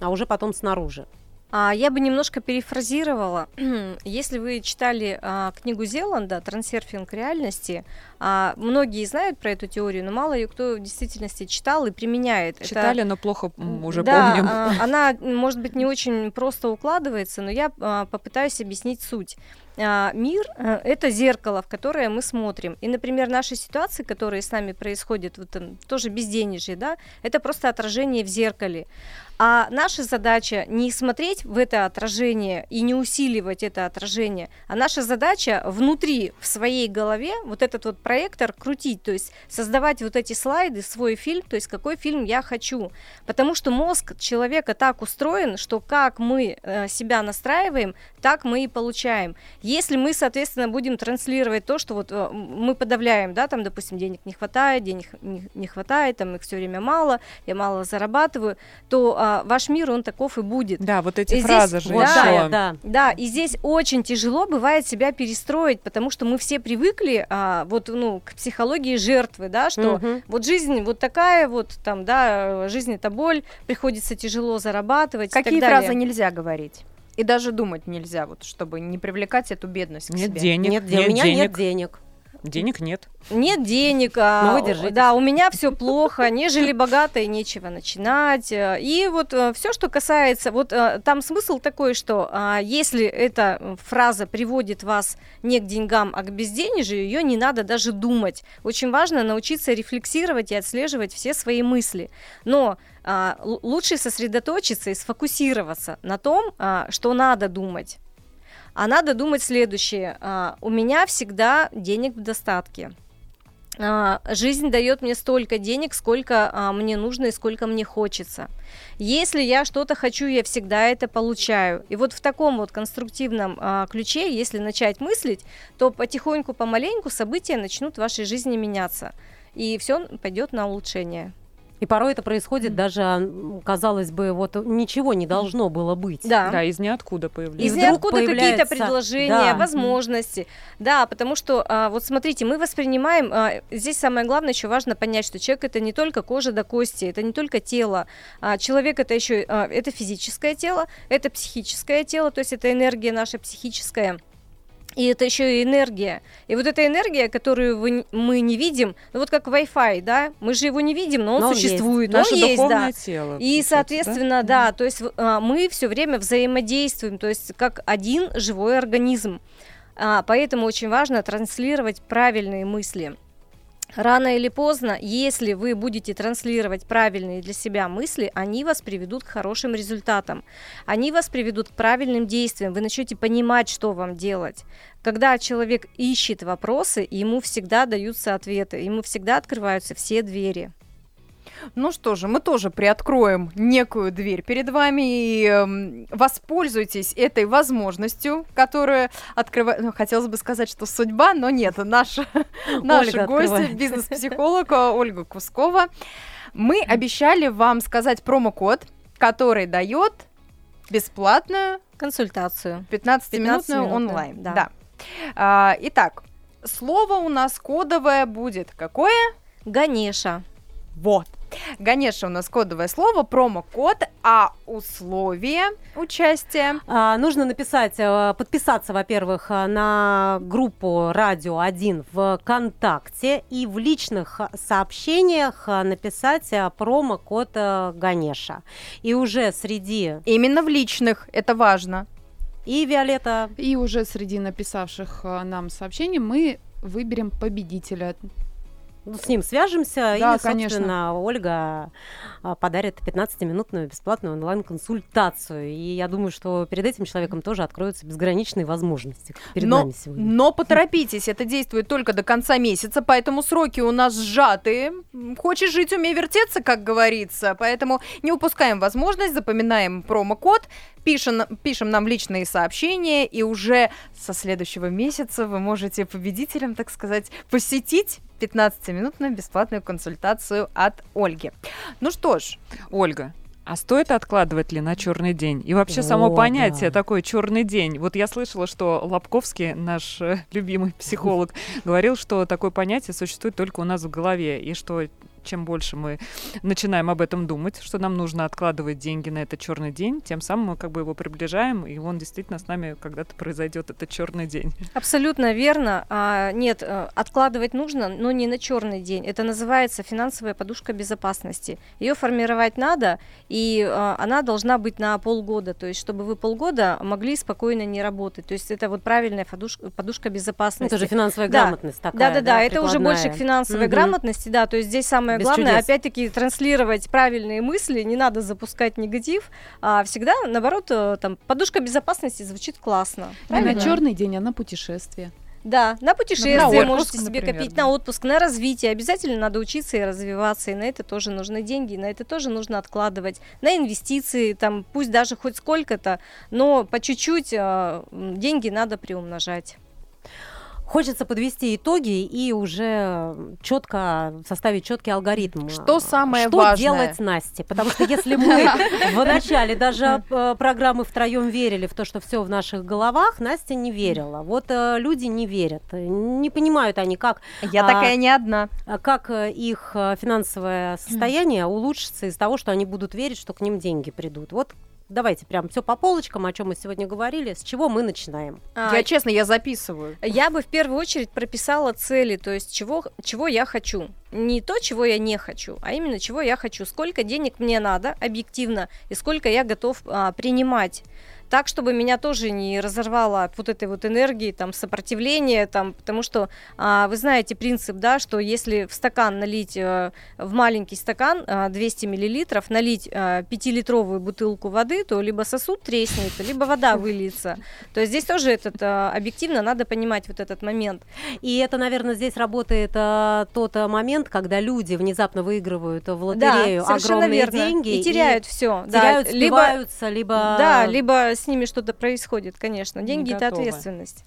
а уже потом снаружи. А, я бы немножко перефразировала. Если вы читали а, книгу Зеланда «Трансерфинг реальности», а, многие знают про эту теорию, но мало ее кто в действительности читал и применяет. Это- Читали, но плохо уже да, помним. она, может быть, не очень просто укладывается, но я попытаюсь объяснить суть. мир а, это зеркало, в которое мы смотрим. И, например, наши ситуации, которые с нами происходят, вот там, тоже безденежье, да, это просто отражение в зеркале. А наша задача не смотреть в это отражение и не усиливать это отражение, а наша задача внутри, в своей голове, вот этот вот проектор крутить, то есть создавать вот эти слайды, свой фильм, то есть какой фильм я хочу. Потому что мозг человека так устроен, что как мы э, себя настраиваем, так мы и получаем. Если мы, соответственно, будем транслировать то, что вот э, мы подавляем, да, там, допустим, денег не хватает, денег не, хватает, там их все время мало, я мало зарабатываю, то а, ваш мир, он таков и будет. Да, вот эти и фразы здесь, же вот, да, да, да, и здесь очень тяжело бывает себя перестроить, потому что мы все привыкли а, вот, ну, к психологии жертвы, да, что угу. вот жизнь вот такая вот, там, да, жизнь это боль, приходится тяжело зарабатывать Какие фразы нельзя говорить? И даже думать нельзя, вот, чтобы не привлекать эту бедность нет к себе. Денег, нет, нет, у меня денег. нет денег. Денег нет. Нет денег, а, ну, да, у меня все плохо, нежели богатые, нечего начинать. Э, и вот э, все, что касается, вот э, там смысл такой, что а, если эта фраза приводит вас не к деньгам, а к безденежью, ее не надо даже думать. Очень важно научиться рефлексировать и отслеживать все свои мысли. Но а, лучше сосредоточиться и сфокусироваться на том, а, что надо думать а надо думать следующее. А, у меня всегда денег в достатке. А, жизнь дает мне столько денег, сколько а, мне нужно и сколько мне хочется. Если я что-то хочу, я всегда это получаю. И вот в таком вот конструктивном ключе, если начать мыслить, то потихоньку, помаленьку события начнут в вашей жизни меняться. И все пойдет на улучшение. И порой это происходит даже, казалось бы, вот ничего не должно было быть. Да, да из ниоткуда появляется. Из ниоткуда какие-то предложения, да. возможности. Да, потому что, а, вот смотрите, мы воспринимаем, а, здесь самое главное, еще важно понять, что человек это не только кожа до кости, это не только тело. А, человек это еще, а, это физическое тело, это психическое тело, то есть это энергия наша психическая. И это еще и энергия. И вот эта энергия, которую вы, мы не видим, ну вот как Wi-Fi, да, мы же его не видим, но он но существует, есть. но Наше есть, да. Тело, и, соответственно, да, да то есть а, мы все время взаимодействуем, то есть как один живой организм. А, поэтому очень важно транслировать правильные мысли. Рано или поздно, если вы будете транслировать правильные для себя мысли, они вас приведут к хорошим результатам. Они вас приведут к правильным действиям. Вы начнете понимать, что вам делать. Когда человек ищет вопросы, ему всегда даются ответы, ему всегда открываются все двери. Ну что же, мы тоже приоткроем некую дверь перед вами и э, воспользуйтесь этой возможностью, которая открывает... Ну, хотелось бы сказать, что судьба, но нет, наша, наша гостья, бизнес-психолог Ольга Кускова. Мы обещали вам сказать промокод, который дает бесплатную консультацию. 15-минутную 15 онлайн. Да. да. А, итак, слово у нас кодовое будет какое? Ганеша. Вот. Ганеша у нас кодовое слово, промокод, а условия участия? А, нужно написать, э, подписаться, во-первых, э, на группу «Радио 1» в ВКонтакте и в личных сообщениях написать э, промокод Ганеша. И уже среди... Именно в личных, это важно. И Виолетта. И уже среди написавших нам сообщений мы выберем победителя. Ну, с ним свяжемся, да, и, собственно, конечно. Ольга а, подарит 15-минутную бесплатную онлайн-консультацию. И я думаю, что перед этим человеком тоже откроются безграничные возможности перед но, нами сегодня. Но поторопитесь, это действует только до конца месяца, поэтому сроки у нас сжатые. Хочешь жить, умей вертеться, как говорится. Поэтому не упускаем возможность, запоминаем промокод, пишем, пишем нам личные сообщения, и уже со следующего месяца вы можете победителям, так сказать, посетить 15-минутную бесплатную консультацию от Ольги. Ну что ж. Ольга, а стоит откладывать ли на черный день? И вообще О, само понятие да. такой черный день. Вот я слышала, что Лобковский, наш э, любимый психолог, говорил, что такое понятие существует только у нас в голове, и что чем больше мы начинаем об этом думать, что нам нужно откладывать деньги на этот черный день, тем самым мы как бы его приближаем, и он действительно с нами когда-то произойдет этот черный день. Абсолютно верно. А, нет, э, откладывать нужно, но не на черный день. Это называется финансовая подушка безопасности. Ее формировать надо, и а, она должна быть на полгода, то есть чтобы вы полгода могли спокойно не работать. То есть это вот правильная подушка, подушка безопасности. Это же финансовая да. грамотность такая. Да, да, да, да это уже больше к финансовой угу. грамотности, да. То есть здесь самое Без главное, чудес. опять-таки, транслировать правильные мысли, не надо запускать негатив, а всегда, наоборот, э, там подушка безопасности звучит классно. А на черный день, а на путешествие. Да, на путешествие на отпуск, можете себе например, копить, да. на отпуск, на развитие. Обязательно надо учиться и развиваться, и на это тоже нужны деньги, на это тоже нужно откладывать. На инвестиции, там, пусть даже хоть сколько-то, но по чуть-чуть э, деньги надо приумножать. Хочется подвести итоги и уже четко составить четкий алгоритм. Что самое что важное? Что делать Насте? Потому что если мы в начале даже э, программы втроем верили в то, что все в наших головах, Настя не верила. Вот э, люди не верят, не понимают они, как... Я такая не одна. Как э, их финансовое состояние улучшится из того, что они будут верить, что к ним деньги придут. Вот давайте прям все по полочкам, о чем мы сегодня говорили. С чего мы начинаем? А, я честно, я записываю. Я бы в первую очередь прописала цели, то есть чего, чего я хочу. Не то, чего я не хочу, а именно чего я хочу. Сколько денег мне надо объективно и сколько я готов а, принимать так, чтобы меня тоже не разорвало от вот этой вот энергии, там, сопротивления, там, потому что а, вы знаете принцип, да, что если в стакан налить, а, в маленький стакан а, 200 миллилитров, налить а, 5-литровую бутылку воды, то либо сосуд треснет, либо вода выльется. То есть здесь тоже этот, а, объективно надо понимать вот этот момент. И это, наверное, здесь работает а, тот момент, когда люди внезапно выигрывают в лотерею да, огромные верно. деньги. И теряют все. Теряют, да, либо, либо... Да, либо с ними что-то происходит, конечно. Деньги это ответственность.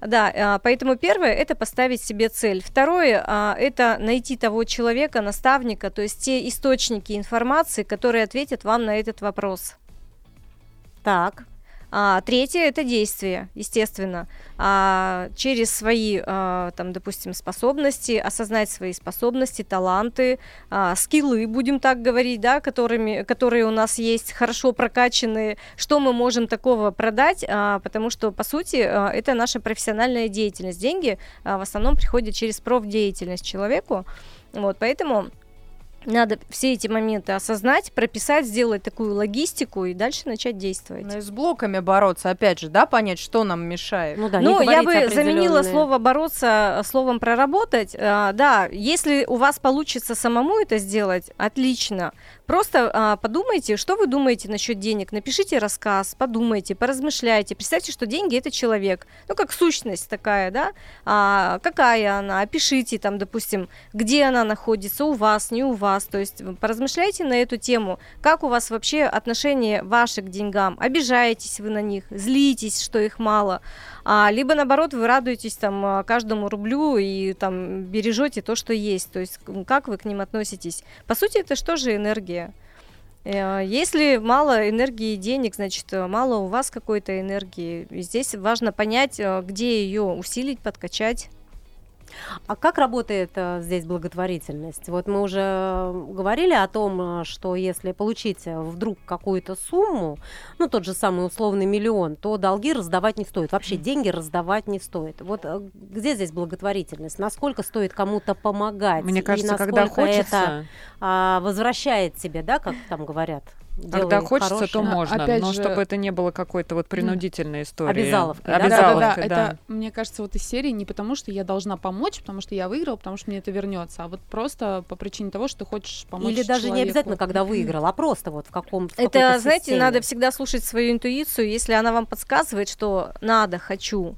Да, а, поэтому первое это поставить себе цель. Второе а, это найти того человека, наставника, то есть те источники информации, которые ответят вам на этот вопрос. Так. А, третье это действие, естественно, а, через свои, а, там, допустим, способности, осознать свои способности, таланты, а, скиллы, будем так говорить, да, которыми, которые у нас есть, хорошо прокачанные, что мы можем такого продать, а, потому что, по сути, а, это наша профессиональная деятельность. Деньги а, в основном приходят через профдеятельность человеку, вот, поэтому надо все эти моменты осознать, прописать, сделать такую логистику и дальше начать действовать. Ну и с блоками бороться, опять же, да, понять, что нам мешает. Ну, да, ну я бы заменила слово бороться словом проработать. А, да, если у вас получится самому это сделать, отлично. Просто а, подумайте, что вы думаете насчет денег. Напишите рассказ, подумайте, поразмышляйте. Представьте, что деньги это человек. Ну, как сущность такая, да? А, какая она? Опишите там, допустим, где она находится, у вас, не у вас. То есть поразмышляйте на эту тему. Как у вас вообще отношение ваше к деньгам? Обижаетесь вы на них? Злитесь, что их мало? А, либо наоборот вы радуетесь там а, каждому рублю и там бережете то, что есть. То есть как вы к ним относитесь? По сути, это что же энергия? Э, если мало энергии и денег, значит, мало у вас какой-то энергии. И здесь важно понять, э, где ее усилить, подкачать. А как работает э, здесь благотворительность? Вот мы уже говорили о том, э, что если получить э, вдруг какую-то сумму, ну тот же самый условный миллион, то долги раздавать не стоит. Вообще деньги раздавать не стоит. Вот где здесь благотворительность? Насколько стоит кому-то помогать? Мне кажется, когда хочется, это а, возвращает тебе, да, как там говорят? Когда хочется, хорошее. то можно, Опять но же... чтобы это не было какой-то вот принудительной историей. Обязаловкой, да? Обязаловкой, да, да, да. Это, мне кажется, вот из серии не потому, что я должна помочь, потому что я выиграла, потому что мне это вернется, а вот просто по причине того, что ты хочешь помочь Или даже человеку. не обязательно, когда выиграл, а просто вот в каком в Это, знаете, надо всегда слушать свою интуицию, если она вам подсказывает, что надо, хочу,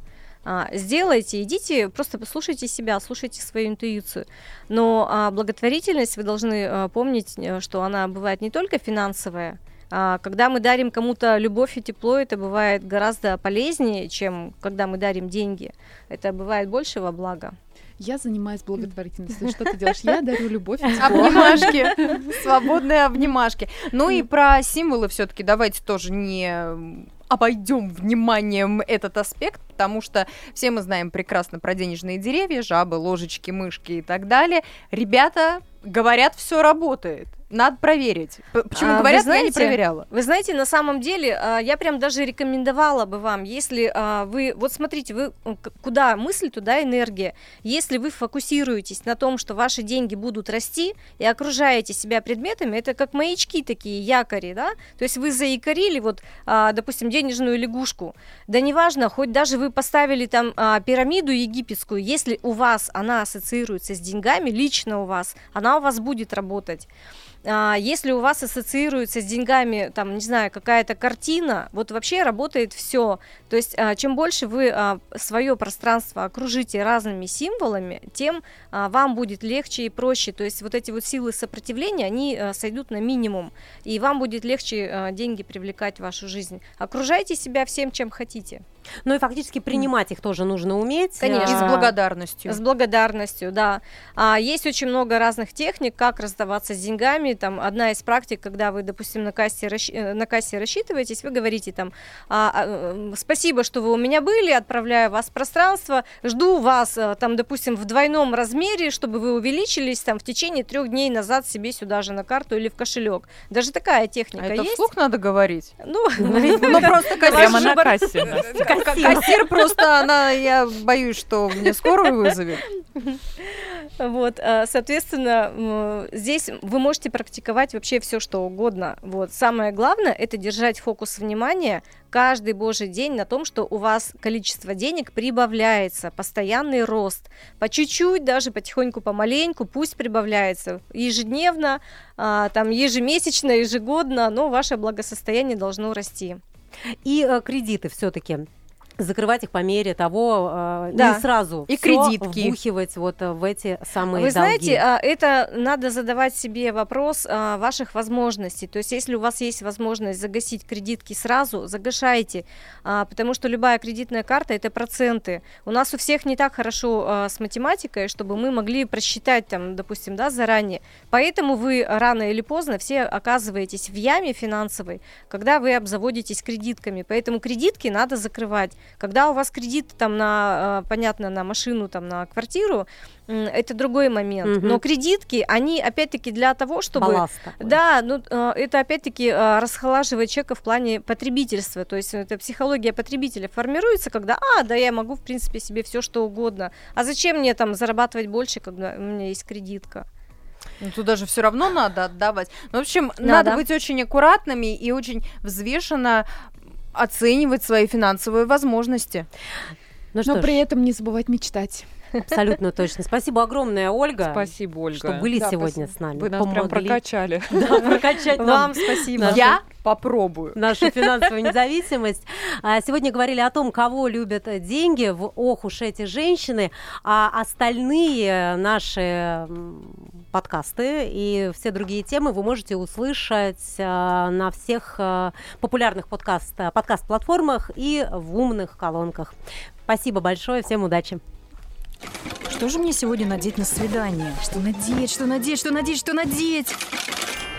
сделайте, идите, просто послушайте себя, слушайте свою интуицию. Но а, благотворительность вы должны а, помнить, э, что она бывает не только финансовая, А, когда мы дарим кому-то любовь и тепло, это бывает гораздо полезнее, чем когда мы дарим деньги. Это бывает больше во благо. Я занимаюсь благотворительностью. Что ты делаешь? Я дарю любовь. Обнимашки. Свободные обнимашки. Ну и про символы все-таки давайте тоже не обойдем вниманием этот аспект, потому что все мы знаем прекрасно про денежные деревья, жабы, ложечки, мышки и так далее. Ребята говорят, все работает. Надо проверить. Почему а, говорят, знаете, я не проверяла. Вы знаете, на самом деле, а, я прям даже рекомендовала бы вам, если а, вы, вот смотрите, вы куда мысль, туда энергия. Если вы фокусируетесь на том, что ваши деньги будут расти и окружаете себя предметами, это как маячки такие, якори, да? То есть вы заякорили, вот, допустим, денежную лягушку. Да неважно, хоть даже вы поставили там пирамиду египетскую, если у вас она ассоциируется с деньгами, лично у вас, она у вас будет работать. А, если у вас ассоциируется с деньгами, там, не знаю, какая-то картина, вот вообще работает все. То есть, а, чем больше вы а, свое пространство окружите разными символами, тем вам будет легче и проще. То есть, вот эти вот силы сопротивления, они сойдут на минимум, и вам будет легче деньги привлекать в вашу жизнь. Окружайте себя всем, чем хотите. Ну и фактически принимать их тоже нужно уметь. Конечно. И с благодарностью. С благодарностью, да. А, есть очень много разных техник, как раздаваться с деньгами. Там одна из практик, когда вы, допустим, на кассе, расщ... Э, на кассе рассчитываетесь, вы говорите там, а, а, спасибо, что вы у меня были, отправляю вас в пространство, жду вас э, там, допустим, в двойном размере, чтобы вы увеличились там в течение трех дней назад себе сюда же на карту или в кошелек. Даже такая техника а это есть. вслух надо говорить? Ну, ну просто прямо на кассе. Кассир. Кассир просто, она, я боюсь, что мне скорую вызовет. Вот, а, соответственно, здесь вы можете практиковать вообще все, что угодно. Вот, самое главное – это держать фокус внимания каждый божий день на том, что у вас количество денег прибавляется, постоянный рост, по чуть-чуть, даже потихоньку, помаленьку, пусть прибавляется ежедневно, а, там ежемесячно, ежегодно, но ваше благосостояние должно расти. И э, кредиты все-таки закрывать их по мере того, э, да. не сразу и кредитки вбухивать вот э, в эти самые Вы долги. знаете, а, это надо задавать себе вопрос а, ваших возможностей. То есть, если у вас есть возможность загасить кредитки сразу, загашайте, а, потому что любая кредитная карта это проценты. У нас у всех не так хорошо с математикой, чтобы мы могли просчитать там, допустим, да, заранее. Поэтому вы рано или поздно все оказываетесь в яме финансовой, когда вы обзаводитесь кредитками. Поэтому кредитки надо закрывать. Когда у вас кредит там на, э, понятно, на машину, там на квартиру, это другой момент. Угу. Но кредитки, они опять-таки для того, чтобы... Балласт Да, ну э, это опять-таки э, расхолаживает человека в плане потребительства. То есть это психология потребителя формируется, когда, а, да, я могу, в принципе, себе все что угодно. А зачем мне там зарабатывать больше, когда у меня есть кредитка? Ну, туда же все равно надо отдавать. Ну, в общем, надо. надо быть очень аккуратными и очень взвешенно оценивать свои финансовые возможности. Ну, Но при этом не забывать мечтать. Абсолютно точно. Спасибо огромное, Ольга. Спасибо, Ольга. Что были да, сегодня спасибо. с нами. Вы нас Помогли. прям прокачали. Да, прокачать Вам спасибо. Я попробую. Нашу финансовую независимость. А, сегодня говорили о том, кого любят деньги в «Ох уж эти женщины», а остальные наши подкасты и все другие темы вы можете услышать а, на всех а, популярных подкаст, подкаст-платформах и в умных колонках. Спасибо большое, всем удачи! Что же мне сегодня надеть на свидание? Что надеть, что надеть, что надеть, что надеть?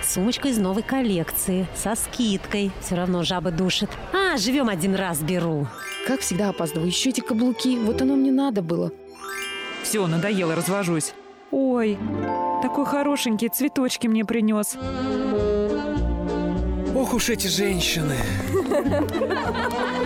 Сумочка из новой коллекции, со скидкой. Все равно жабы душит. А, живем один раз, беру. Как всегда опаздываю. Еще эти каблуки. Вот оно мне надо было. Все, надоело, развожусь. Ой, такой хорошенький, цветочки мне принес. Ох уж эти женщины.